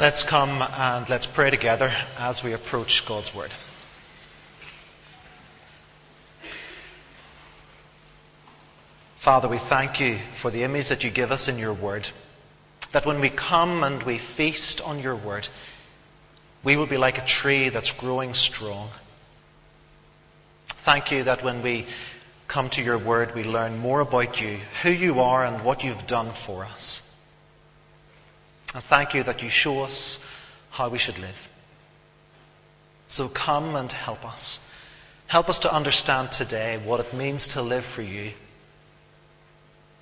Let's come and let's pray together as we approach God's Word. Father, we thank you for the image that you give us in your Word. That when we come and we feast on your Word, we will be like a tree that's growing strong. Thank you that when we come to your Word, we learn more about you, who you are, and what you've done for us. And thank you that you show us how we should live. So come and help us. Help us to understand today what it means to live for you.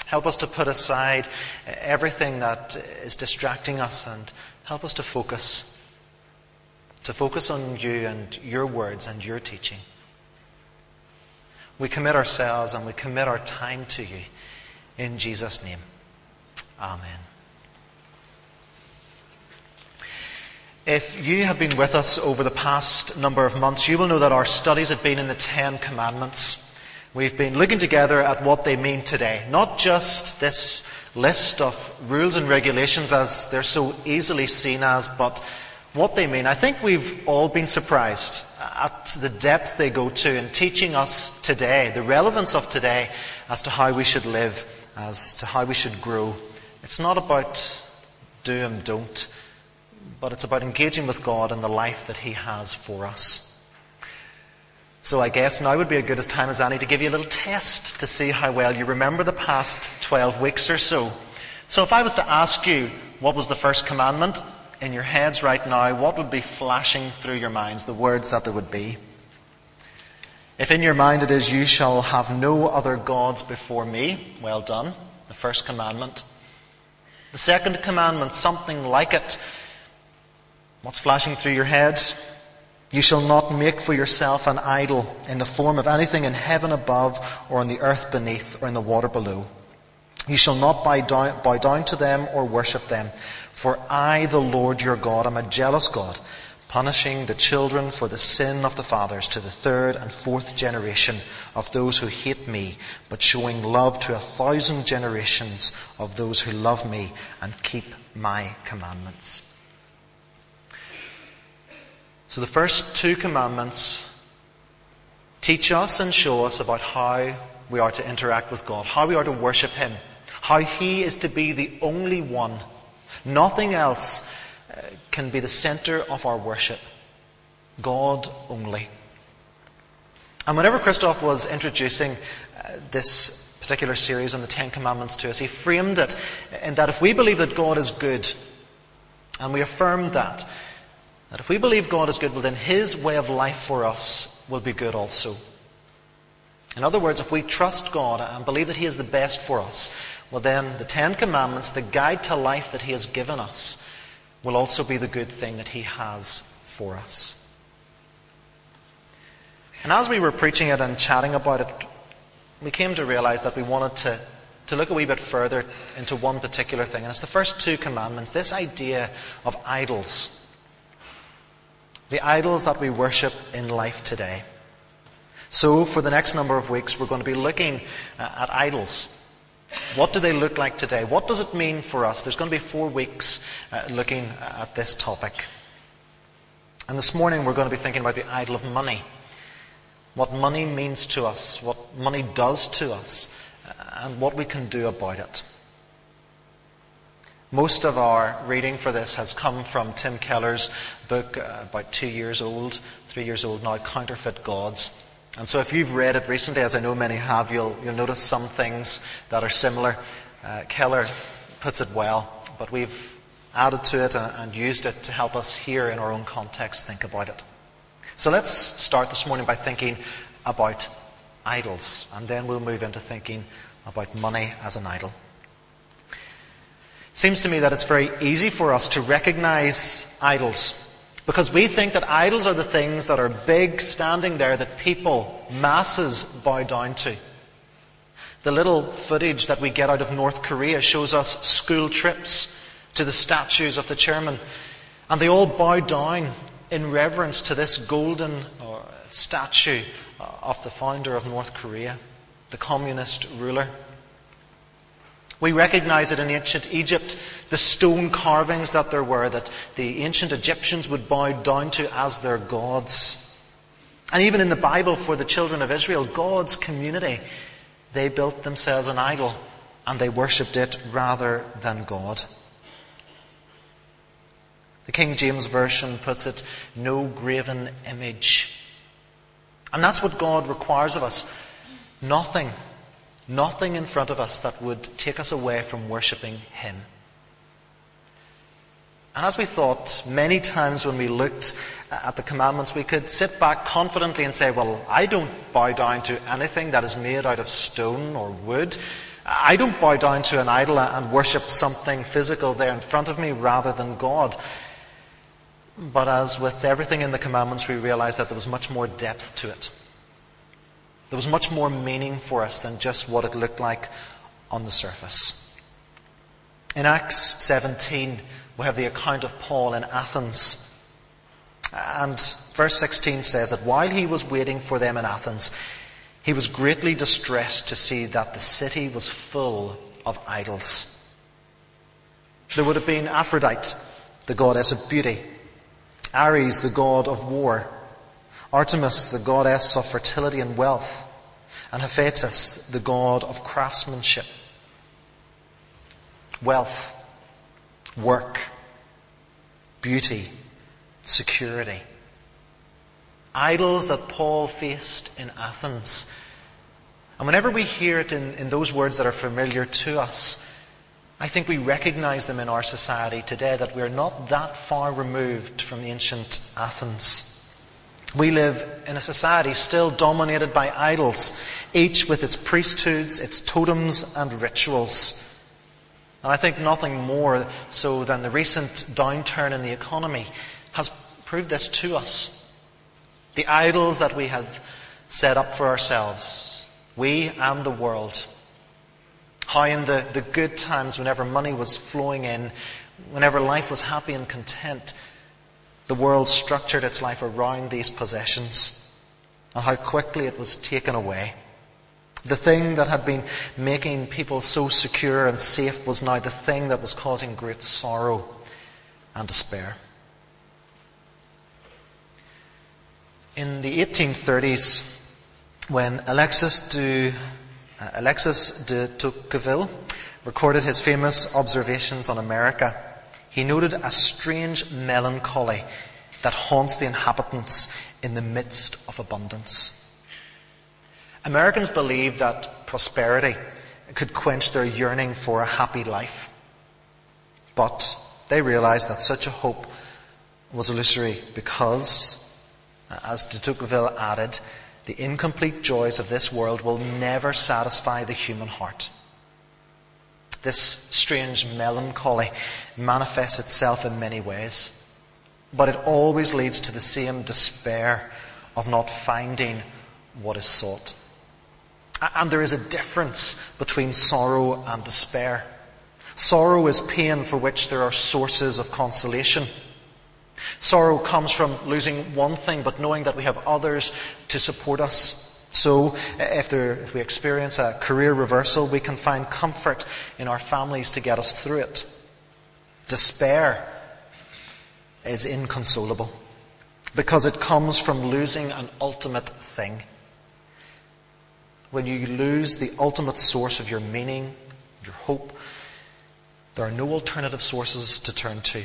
Help us to put aside everything that is distracting us and help us to focus. To focus on you and your words and your teaching. We commit ourselves and we commit our time to you. In Jesus' name. Amen. If you have been with us over the past number of months, you will know that our studies have been in the Ten Commandments. We've been looking together at what they mean today. Not just this list of rules and regulations as they're so easily seen as, but what they mean. I think we've all been surprised at the depth they go to in teaching us today, the relevance of today as to how we should live, as to how we should grow. It's not about do and don't but it's about engaging with God and the life that He has for us. So I guess now would be a good as time as any to give you a little test to see how well you remember the past 12 weeks or so. So if I was to ask you what was the first commandment in your heads right now, what would be flashing through your minds, the words that there would be? If in your mind it is, you shall have no other gods before me, well done, the first commandment. The second commandment, something like it, What's flashing through your heads? You shall not make for yourself an idol in the form of anything in heaven above, or on the earth beneath, or in the water below. You shall not bow down, bow down to them or worship them. For I, the Lord your God, am a jealous God, punishing the children for the sin of the fathers to the third and fourth generation of those who hate me, but showing love to a thousand generations of those who love me and keep my commandments. So the first two commandments teach us and show us about how we are to interact with God, how we are to worship Him, how He is to be the only one. Nothing else uh, can be the center of our worship. God only. And whenever Christoph was introducing uh, this particular series on the Ten Commandments to us, he framed it in that if we believe that God is good, and we affirm that, that if we believe God is good, well, then His way of life for us will be good also. In other words, if we trust God and believe that He is the best for us, well, then the Ten Commandments, the guide to life that He has given us, will also be the good thing that He has for us. And as we were preaching it and chatting about it, we came to realize that we wanted to, to look a wee bit further into one particular thing. And it's the first two commandments this idea of idols the idols that we worship in life today. So, for the next number of weeks, we're going to be looking uh, at idols. What do they look like today? What does it mean for us? There's going to be four weeks uh, looking at this topic. And this morning, we're going to be thinking about the idol of money. What money means to us, what money does to us, uh, and what we can do about it. Most of our reading for this has come from Tim Keller's book, uh, about two years old, three years old now, Counterfeit Gods. And so if you've read it recently, as I know many have, you'll, you'll notice some things that are similar. Uh, Keller puts it well, but we've added to it and, and used it to help us here in our own context think about it. So let's start this morning by thinking about idols, and then we'll move into thinking about money as an idol seems to me that it's very easy for us to recognize idols because we think that idols are the things that are big, standing there, that people, masses, bow down to. The little footage that we get out of North Korea shows us school trips to the statues of the chairman, and they all bow down in reverence to this golden uh, statue uh, of the founder of North Korea, the communist ruler. We recognize it in ancient Egypt, the stone carvings that there were that the ancient Egyptians would bow down to as their gods. And even in the Bible for the children of Israel, God's community, they built themselves an idol and they worshipped it rather than God. The King James Version puts it, no graven image. And that's what God requires of us. Nothing Nothing in front of us that would take us away from worshipping Him. And as we thought, many times when we looked at the commandments, we could sit back confidently and say, Well, I don't bow down to anything that is made out of stone or wood. I don't bow down to an idol and worship something physical there in front of me rather than God. But as with everything in the commandments, we realized that there was much more depth to it. There was much more meaning for us than just what it looked like on the surface. In Acts 17, we have the account of Paul in Athens. And verse 16 says that while he was waiting for them in Athens, he was greatly distressed to see that the city was full of idols. There would have been Aphrodite, the goddess of beauty, Ares, the god of war, Artemis, the goddess of fertility and wealth, and Hephaestus, the god of craftsmanship. Wealth, work, beauty, security. Idols that Paul faced in Athens. And whenever we hear it in, in those words that are familiar to us, I think we recognize them in our society today that we're not that far removed from ancient Athens. We live in a society still dominated by idols, each with its priesthoods, its totems, and rituals. And I think nothing more so than the recent downturn in the economy has proved this to us. The idols that we have set up for ourselves, we and the world. How in the, the good times, whenever money was flowing in, whenever life was happy and content, the world structured its life around these possessions and how quickly it was taken away. The thing that had been making people so secure and safe was now the thing that was causing great sorrow and despair. In the 1830s, when Alexis de, uh, Alexis de Tocqueville recorded his famous observations on America, he noted a strange melancholy that haunts the inhabitants in the midst of abundance. Americans believed that prosperity could quench their yearning for a happy life. But they realized that such a hope was illusory because, as de Tocqueville added, the incomplete joys of this world will never satisfy the human heart. This strange melancholy manifests itself in many ways, but it always leads to the same despair of not finding what is sought. And there is a difference between sorrow and despair. Sorrow is pain for which there are sources of consolation. Sorrow comes from losing one thing, but knowing that we have others to support us. So, if, there, if we experience a career reversal, we can find comfort in our families to get us through it. Despair is inconsolable because it comes from losing an ultimate thing. When you lose the ultimate source of your meaning, your hope, there are no alternative sources to turn to.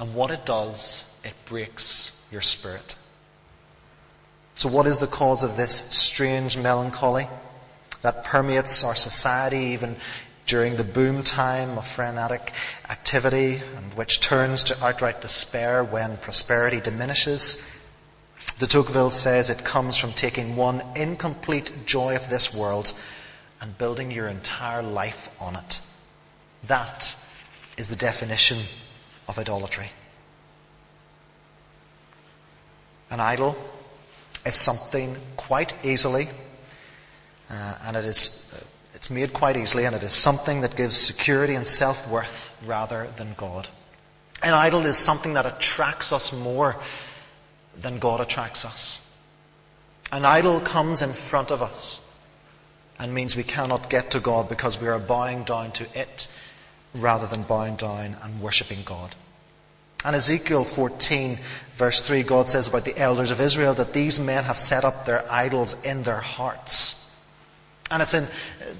And what it does, it breaks your spirit. So, what is the cause of this strange melancholy that permeates our society even during the boom time of frenetic activity and which turns to outright despair when prosperity diminishes? De Tocqueville says it comes from taking one incomplete joy of this world and building your entire life on it. That is the definition of idolatry. An idol is something quite easily, uh, and it is, it's made quite easily, and it is something that gives security and self worth rather than God. An idol is something that attracts us more than God attracts us. An idol comes in front of us, and means we cannot get to God because we are bowing down to it rather than bowing down and worshipping God. And Ezekiel 14, verse 3, God says about the elders of Israel that these men have set up their idols in their hearts. And it's in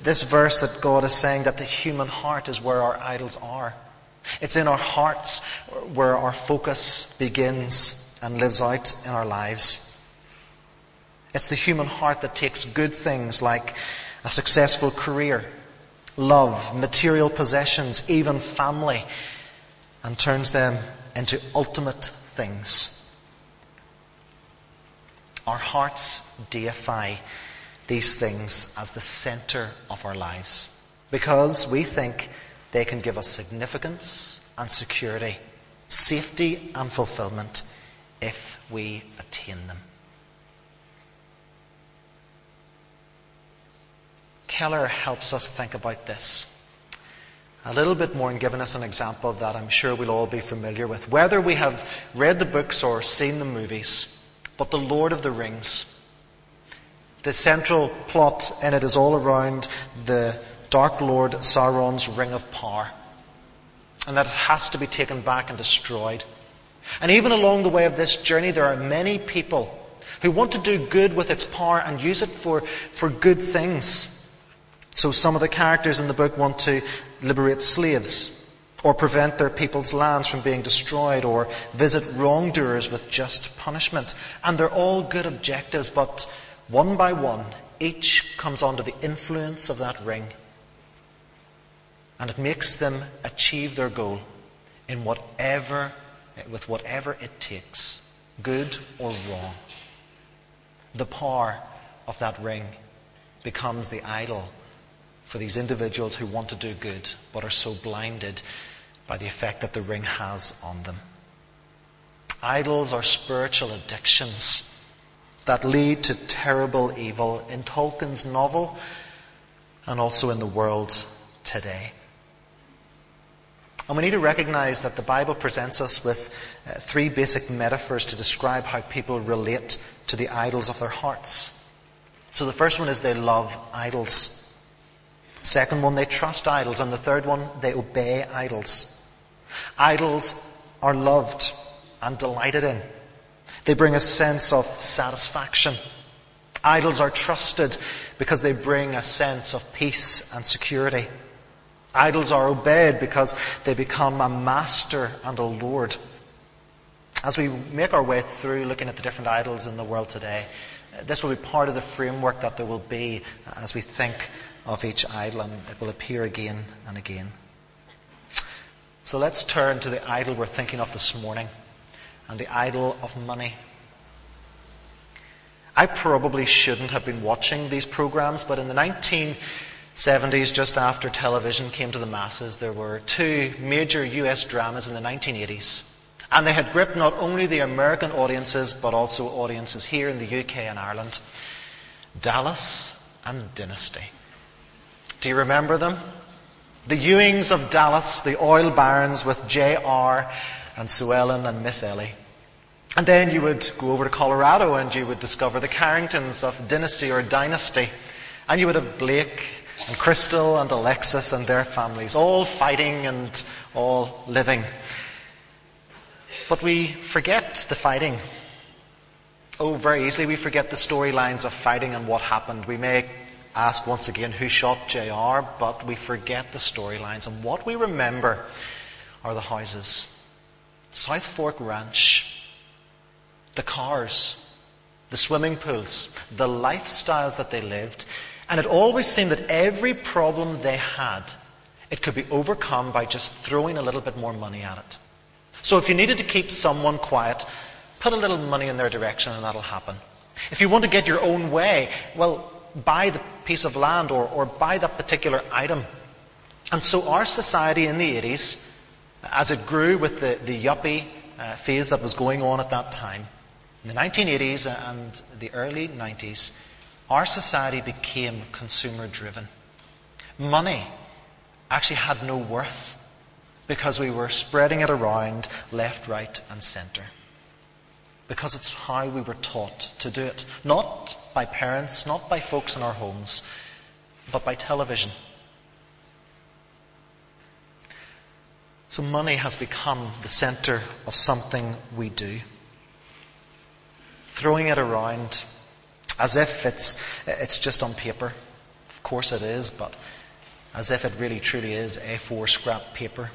this verse that God is saying that the human heart is where our idols are. It's in our hearts where our focus begins and lives out in our lives. It's the human heart that takes good things like a successful career, love, material possessions, even family, and turns them into ultimate things. Our hearts deify these things as the center of our lives because we think they can give us significance and security, safety and fulfillment if we attain them. Keller helps us think about this a little bit more and giving us an example that I'm sure we'll all be familiar with. Whether we have read the books or seen the movies, but The Lord of the Rings. The central plot in it is all around the Dark Lord Sauron's Ring of Power, and that it has to be taken back and destroyed. And even along the way of this journey, there are many people who want to do good with its power and use it for, for good things. So some of the characters in the book want to liberate slaves, or prevent their people's lands from being destroyed, or visit wrongdoers with just punishment. And they're all good objectives, but one by one, each comes under the influence of that ring. And it makes them achieve their goal in whatever, with whatever it takes, good or wrong. The power of that ring becomes the idol for these individuals who want to do good but are so blinded by the effect that the ring has on them. Idols are spiritual addictions that lead to terrible evil in Tolkien's novel and also in the world today. And we need to recognize that the Bible presents us with uh, three basic metaphors to describe how people relate to the idols of their hearts. So the first one is they love idols. Second one, they trust idols. And the third one, they obey idols. Idols are loved and delighted in. They bring a sense of satisfaction. Idols are trusted because they bring a sense of peace and security. Idols are obeyed because they become a master and a lord. As we make our way through looking at the different idols in the world today, this will be part of the framework that there will be as we think of each idol, and it will appear again and again. So let's turn to the idol we're thinking of this morning, and the idol of money. I probably shouldn't have been watching these programs, but in the 1970s, just after television came to the masses, there were two major US dramas in the 1980s. And they had gripped not only the American audiences, but also audiences here in the UK and Ireland Dallas and Dynasty. Do you remember them? The Ewings of Dallas, the oil barons with J.R. and Sue Ellen and Miss Ellie. And then you would go over to Colorado and you would discover the Carringtons of Dynasty or Dynasty. And you would have Blake and Krystle and Alexis and their families, all fighting and all living. But we forget the fighting. Oh, very easily we forget the storylines of fighting and what happened. We may ask once again who shot JR, but we forget the storylines. And what we remember are the houses South Fork Ranch, the cars, the swimming pools, the lifestyles that they lived. And it always seemed that every problem they had, it could be overcome by just throwing a little bit more money at it. So if you needed to keep someone quiet, put a little money in their direction and that'll happen. If you want to get your own way, well, buy the piece of land or, or buy that particular item. And so our society in the 80s, as it grew with the, the yuppie uh, phase that was going on at that time, in the 1980s and the early 90s, our society became consumer driven. Money actually had no worth because we were spreading it around left, right, and centre because it's how we were taught to do it. Not by parents, not by folks in our homes, but by television. So money has become the center of something we do. Throwing it around as if it's, it's just on paper. Of course it is, but as if it really truly is A4 scrap paper.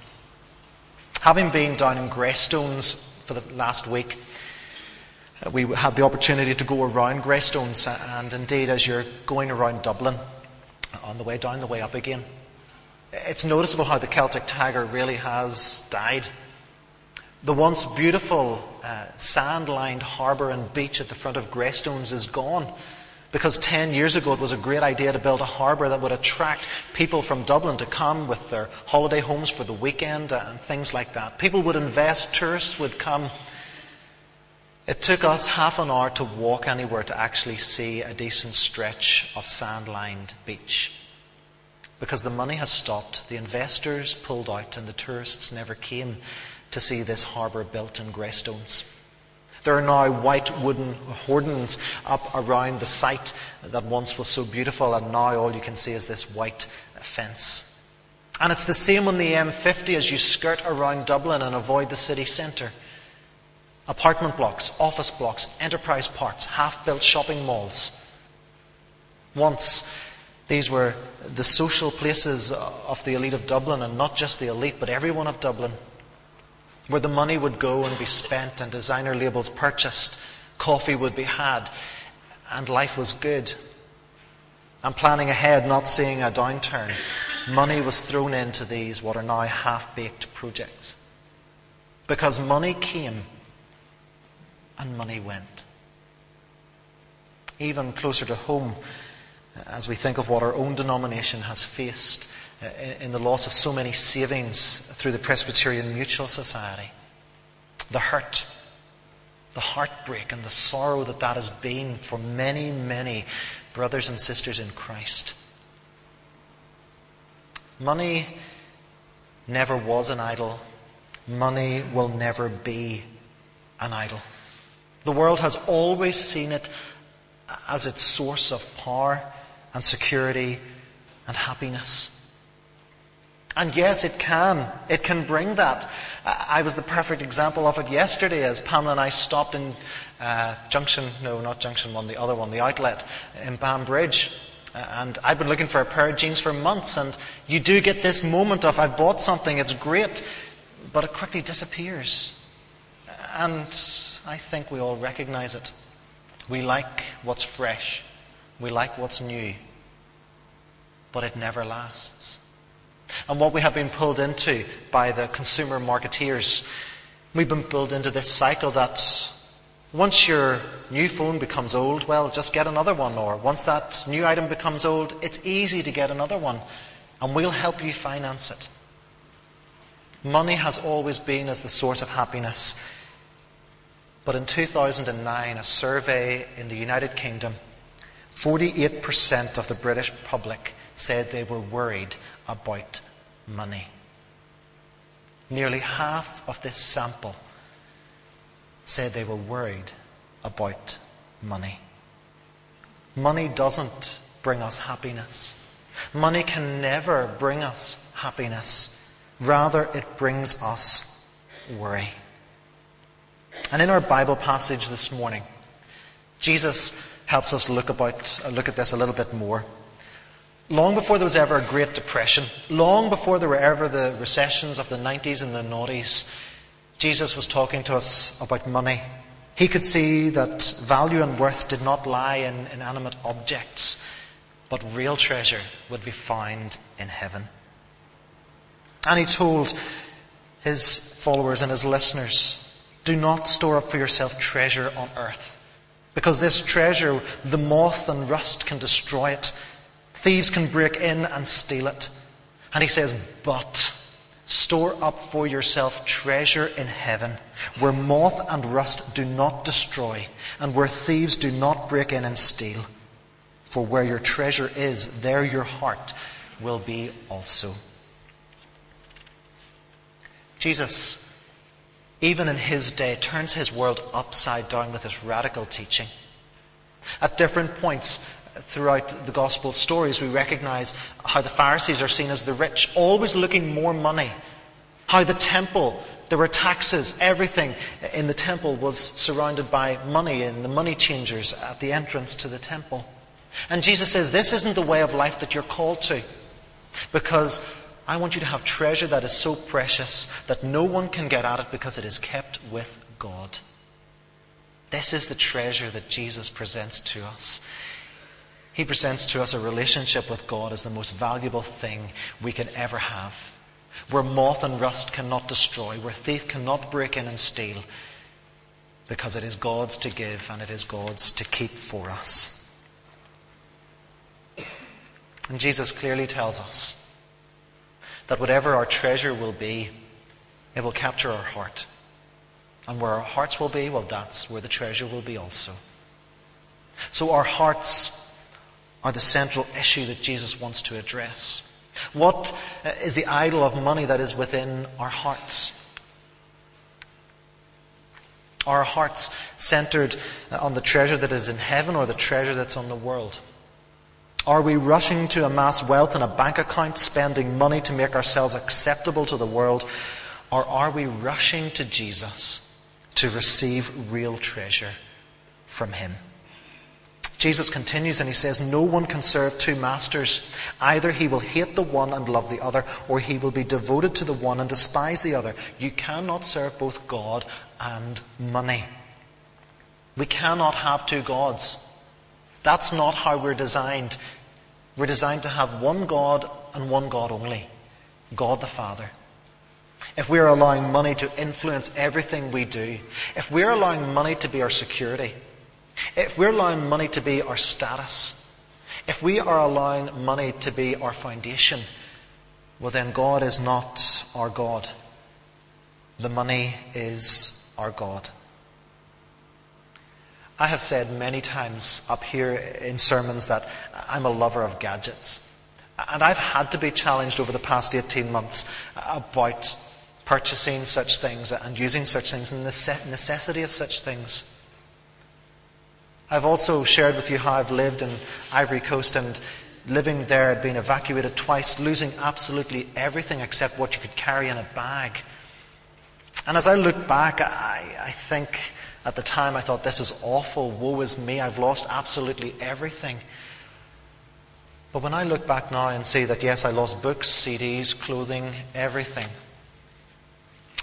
Having been down in Greystones for the last week, we had the opportunity to go around Greystones, and indeed, as you're going around Dublin, on the way down, the way up again, it's noticeable how the Celtic Tiger really has died. The once beautiful uh, sand lined harbour and beach at the front of Greystones is gone because 10 years ago it was a great idea to build a harbour that would attract people from Dublin to come with their holiday homes for the weekend and things like that. People would invest, tourists would come. It took us half an hour to walk anywhere to actually see a decent stretch of sand lined beach because the money has stopped, the investors pulled out, and the tourists never came to see this harbour built in Greystones. There are now white wooden hoardings up around the site that once was so beautiful, and now all you can see is this white fence. And it's the same on the M50 as you skirt around Dublin and avoid the city centre. Apartment blocks, office blocks, enterprise parks, half built shopping malls. Once these were the social places of the elite of Dublin, and not just the elite, but everyone of Dublin, where the money would go and be spent, and designer labels purchased, coffee would be had, and life was good. And planning ahead, not seeing a downturn, money was thrown into these, what are now half baked projects. Because money came and money went. Even closer to home, as we think of what our own denomination has faced uh, in the loss of so many savings through the Presbyterian Mutual Society. The hurt, the heartbreak, and the sorrow that that has been for many, many brothers and sisters in Christ. Money never was an idol. Money will never be an idol. The world has always seen it as its source of power and security and happiness. And yes, it can. It can bring that. I was the perfect example of it yesterday as Pamela and I stopped in uh, Junction, no, not Junction 1, the other one, the outlet in Banbridge. And I've been looking for a pair of jeans for months, and you do get this moment of, I've bought something, it's great, but it quickly disappears. And I think we all recognize it. We like what's fresh. We like what's new, but it never lasts. And what we have been pulled into by the consumer marketeers, we've been pulled into this cycle that once your new phone becomes old, well, just get another one. Or once that new item becomes old, it's easy to get another one. And we'll help you finance it. Money has always been as the source of happiness. But in 2009, a survey in the United Kingdom 48% of the British public said they were worried about money. Nearly half of this sample said they were worried about money. Money doesn't bring us happiness. Money can never bring us happiness. Rather, it brings us worry. And in our Bible passage this morning, Jesus helps us look, about, look at this a little bit more. Long before there was ever a Great Depression, long before there were ever the recessions of the 90s and the noughties, Jesus was talking to us about money. He could see that value and worth did not lie in inanimate objects, but real treasure would be found in heaven. And he told his followers and his listeners do not store up for yourself treasure on earth because this treasure, the moth and rust can destroy it. Thieves can break in and steal it. And he says, But store up for yourself treasure in heaven, where moth and rust do not destroy, and where thieves do not break in and steal. For where your treasure is, there your heart will be also. Jesus even in his day, turns his world upside down with his radical teaching. At different points throughout the gospel stories, we recognize how the Pharisees are seen as the rich, always looking more money. How the temple, there were taxes, everything in the temple was surrounded by money and the money changers at the entrance to the temple. And Jesus says, This isn't the way of life that you're called to. Because I want you to have treasure that is so precious that no one can get at it because it is kept with God. This is the treasure that Jesus presents to us. He presents to us a relationship with God as the most valuable thing we can ever have, where moth and rust cannot destroy, where thief cannot break in and steal, because it is God's to give and it is God's to keep for us. And Jesus clearly tells us that whatever our treasure will be, it will capture our heart. And where our hearts will be, well, that's where the treasure will be also. So our hearts are the central issue that Jesus wants to address. What uh, is the idol of money that is within our hearts? Are our hearts centered uh, on the treasure that is in heaven or the treasure that's on the world? Are we rushing to amass wealth in a bank account, spending money to make ourselves acceptable to the world? Or are we rushing to Jesus to receive real treasure from Him? Jesus continues and he says, No one can serve two masters. Either he will hate the one and love the other, or he will be devoted to the one and despise the other. You cannot serve both God and money. We cannot have two gods. That's not how we're designed. We're designed to have one God and one God only God the Father. If we're allowing money to influence everything we do, if we're allowing money to be our security, if we're allowing money to be our status, if we are allowing money to be our foundation, well, then God is not our God. The money is our God. I have said many times up here in sermons that I'm a lover of gadgets. And I've had to be challenged over the past 18 months about purchasing such things and using such things and the necessity of such things. I've also shared with you how I've lived in Ivory Coast and living there, being evacuated twice, losing absolutely everything except what you could carry in a bag. And as I look back, I, I think at the time, I thought, this is awful. Woe is me. I've lost absolutely everything. But when I look back now and see that, yes, I lost books, CDs, clothing, everything,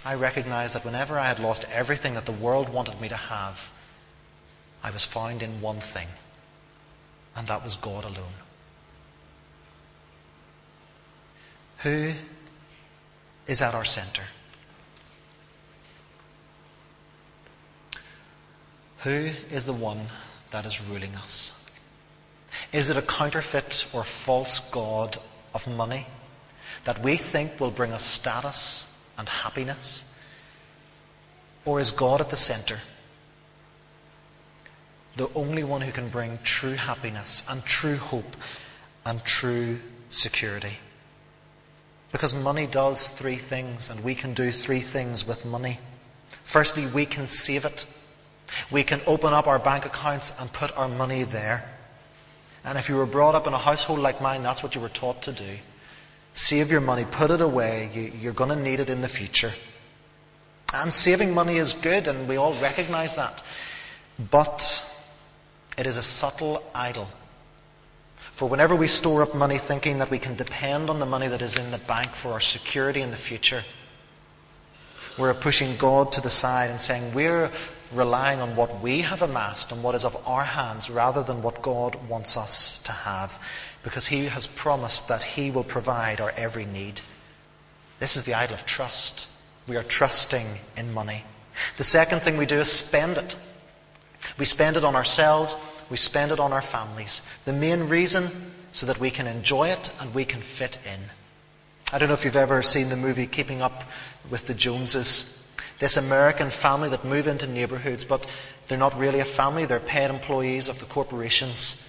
I recognize that whenever I had lost everything that the world wanted me to have, I was found in one thing, and that was God alone. Who is at our center? Who is the one that is ruling us? Is it a counterfeit or false God of money that we think will bring us status and happiness? Or is God at the center? The only one who can bring true happiness and true hope and true security. Because money does three things, and we can do three things with money. Firstly, we can save it. We can open up our bank accounts and put our money there. And if you were brought up in a household like mine, that's what you were taught to do. Save your money, put it away. You, are going to need it in the future. And saving money is good, and we all recognize that. But it is a subtle idol. For whenever we store up money thinking that we can depend on the money that is in the bank for our security in the future, we're pushing God to the side and saying, We're relying on what we have amassed and what is of our hands rather than what God wants us to have, because He has promised that He will provide our every need. This is the idol of trust. We are trusting in money. The second thing we do is spend it. We spend it on ourselves, we spend it on our families. The main reason so that we can enjoy it and we can fit in. I don't know if you've ever seen the movie Keeping Up with the Joneses this American family that move into neighborhoods, but they're not really a family, they're paid employees of the corporations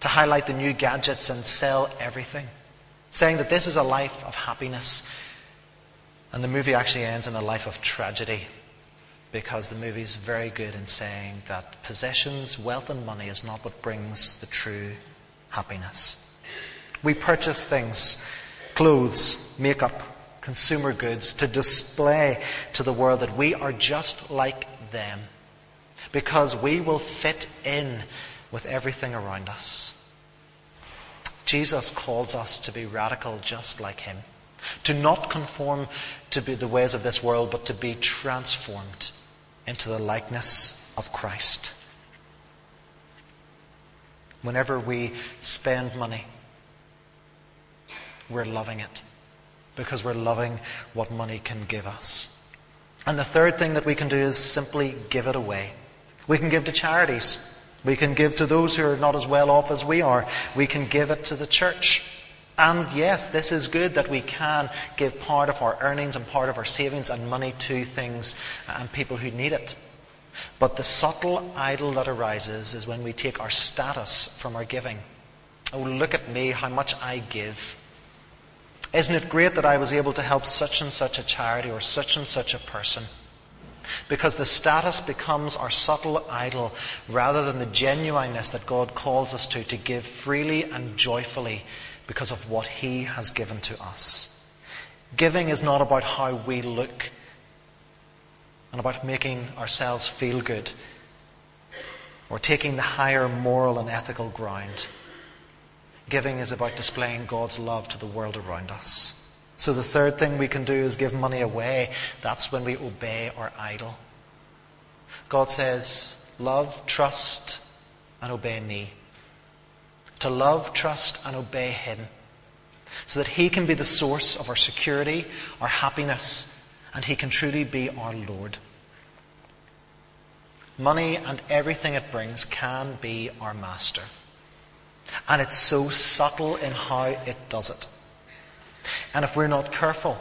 to highlight the new gadgets and sell everything, saying that this is a life of happiness. And the movie actually ends in a life of tragedy because the movie is very good in saying that possessions, wealth, and money is not what brings the true happiness. We purchase things, clothes, makeup, consumer goods, to display to the world that we are just like them because we will fit in with everything around us. Jesus calls us to be radical just like him, to not conform to the ways of this world, but to be transformed into the likeness of Christ. Whenever we spend money, we're loving it because we're loving what money can give us. And the third thing that we can do is simply give it away. We can give to charities. We can give to those who are not as well off as we are. We can give it to the church. And yes, this is good that we can give part of our earnings and part of our savings and money to things and people who need it. But the subtle idol that arises is when we take our status from our giving. Oh, look at me, how much I give. Isn't it great that I was able to help such and such a charity or such and such a person? Because the status becomes our subtle idol rather than the genuineness that God calls us to, to give freely and joyfully because of what He has given to us. Giving is not about how we look and about making ourselves feel good or taking the higher moral and ethical ground. Giving is about displaying God's love to the world around us. So the third thing we can do is give money away. That's when we obey our idol. God says, Love, trust, and obey me. To love, trust, and obey Him. So that He can be the source of our security, our happiness, and He can truly be our Lord. Money and everything it brings can be our master. And it's so subtle in how it does it. And if we're not careful,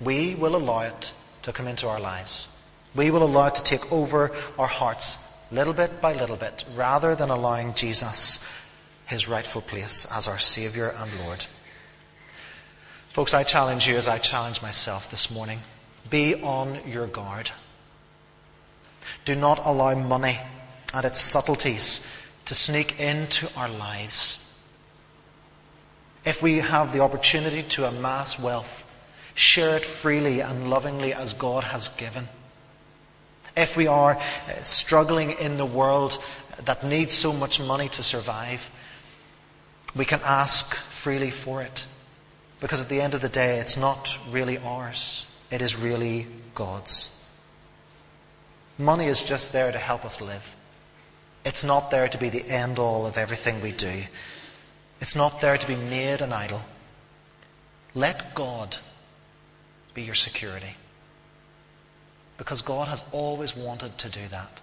we will allow it to come into our lives. We will allow it to take over our hearts little bit by little bit, rather than allowing Jesus his rightful place as our Saviour and Lord. Folks, I challenge you as I challenge myself this morning be on your guard. Do not allow money and its subtleties to sneak into our lives if we have the opportunity to amass wealth, share it freely and lovingly as God has given. If we are uh, struggling in the world that needs so much money to survive, we can ask freely for it. Because at the end of the day, it's not really ours, it is really God's. Money is just there to help us live. It's not there to be the end all of everything we do. It's not there to be made an idol. Let God be your security. Because God has always wanted to do that.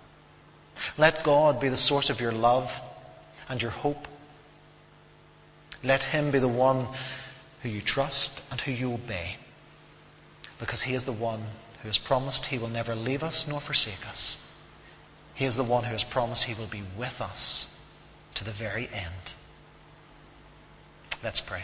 Let God be the source of your love and your hope. Let Him be the one who you trust and who you obey. Because He is the one who has promised He will never leave us nor forsake us. He is the one who has promised He will be with us to the very end. Let's pray.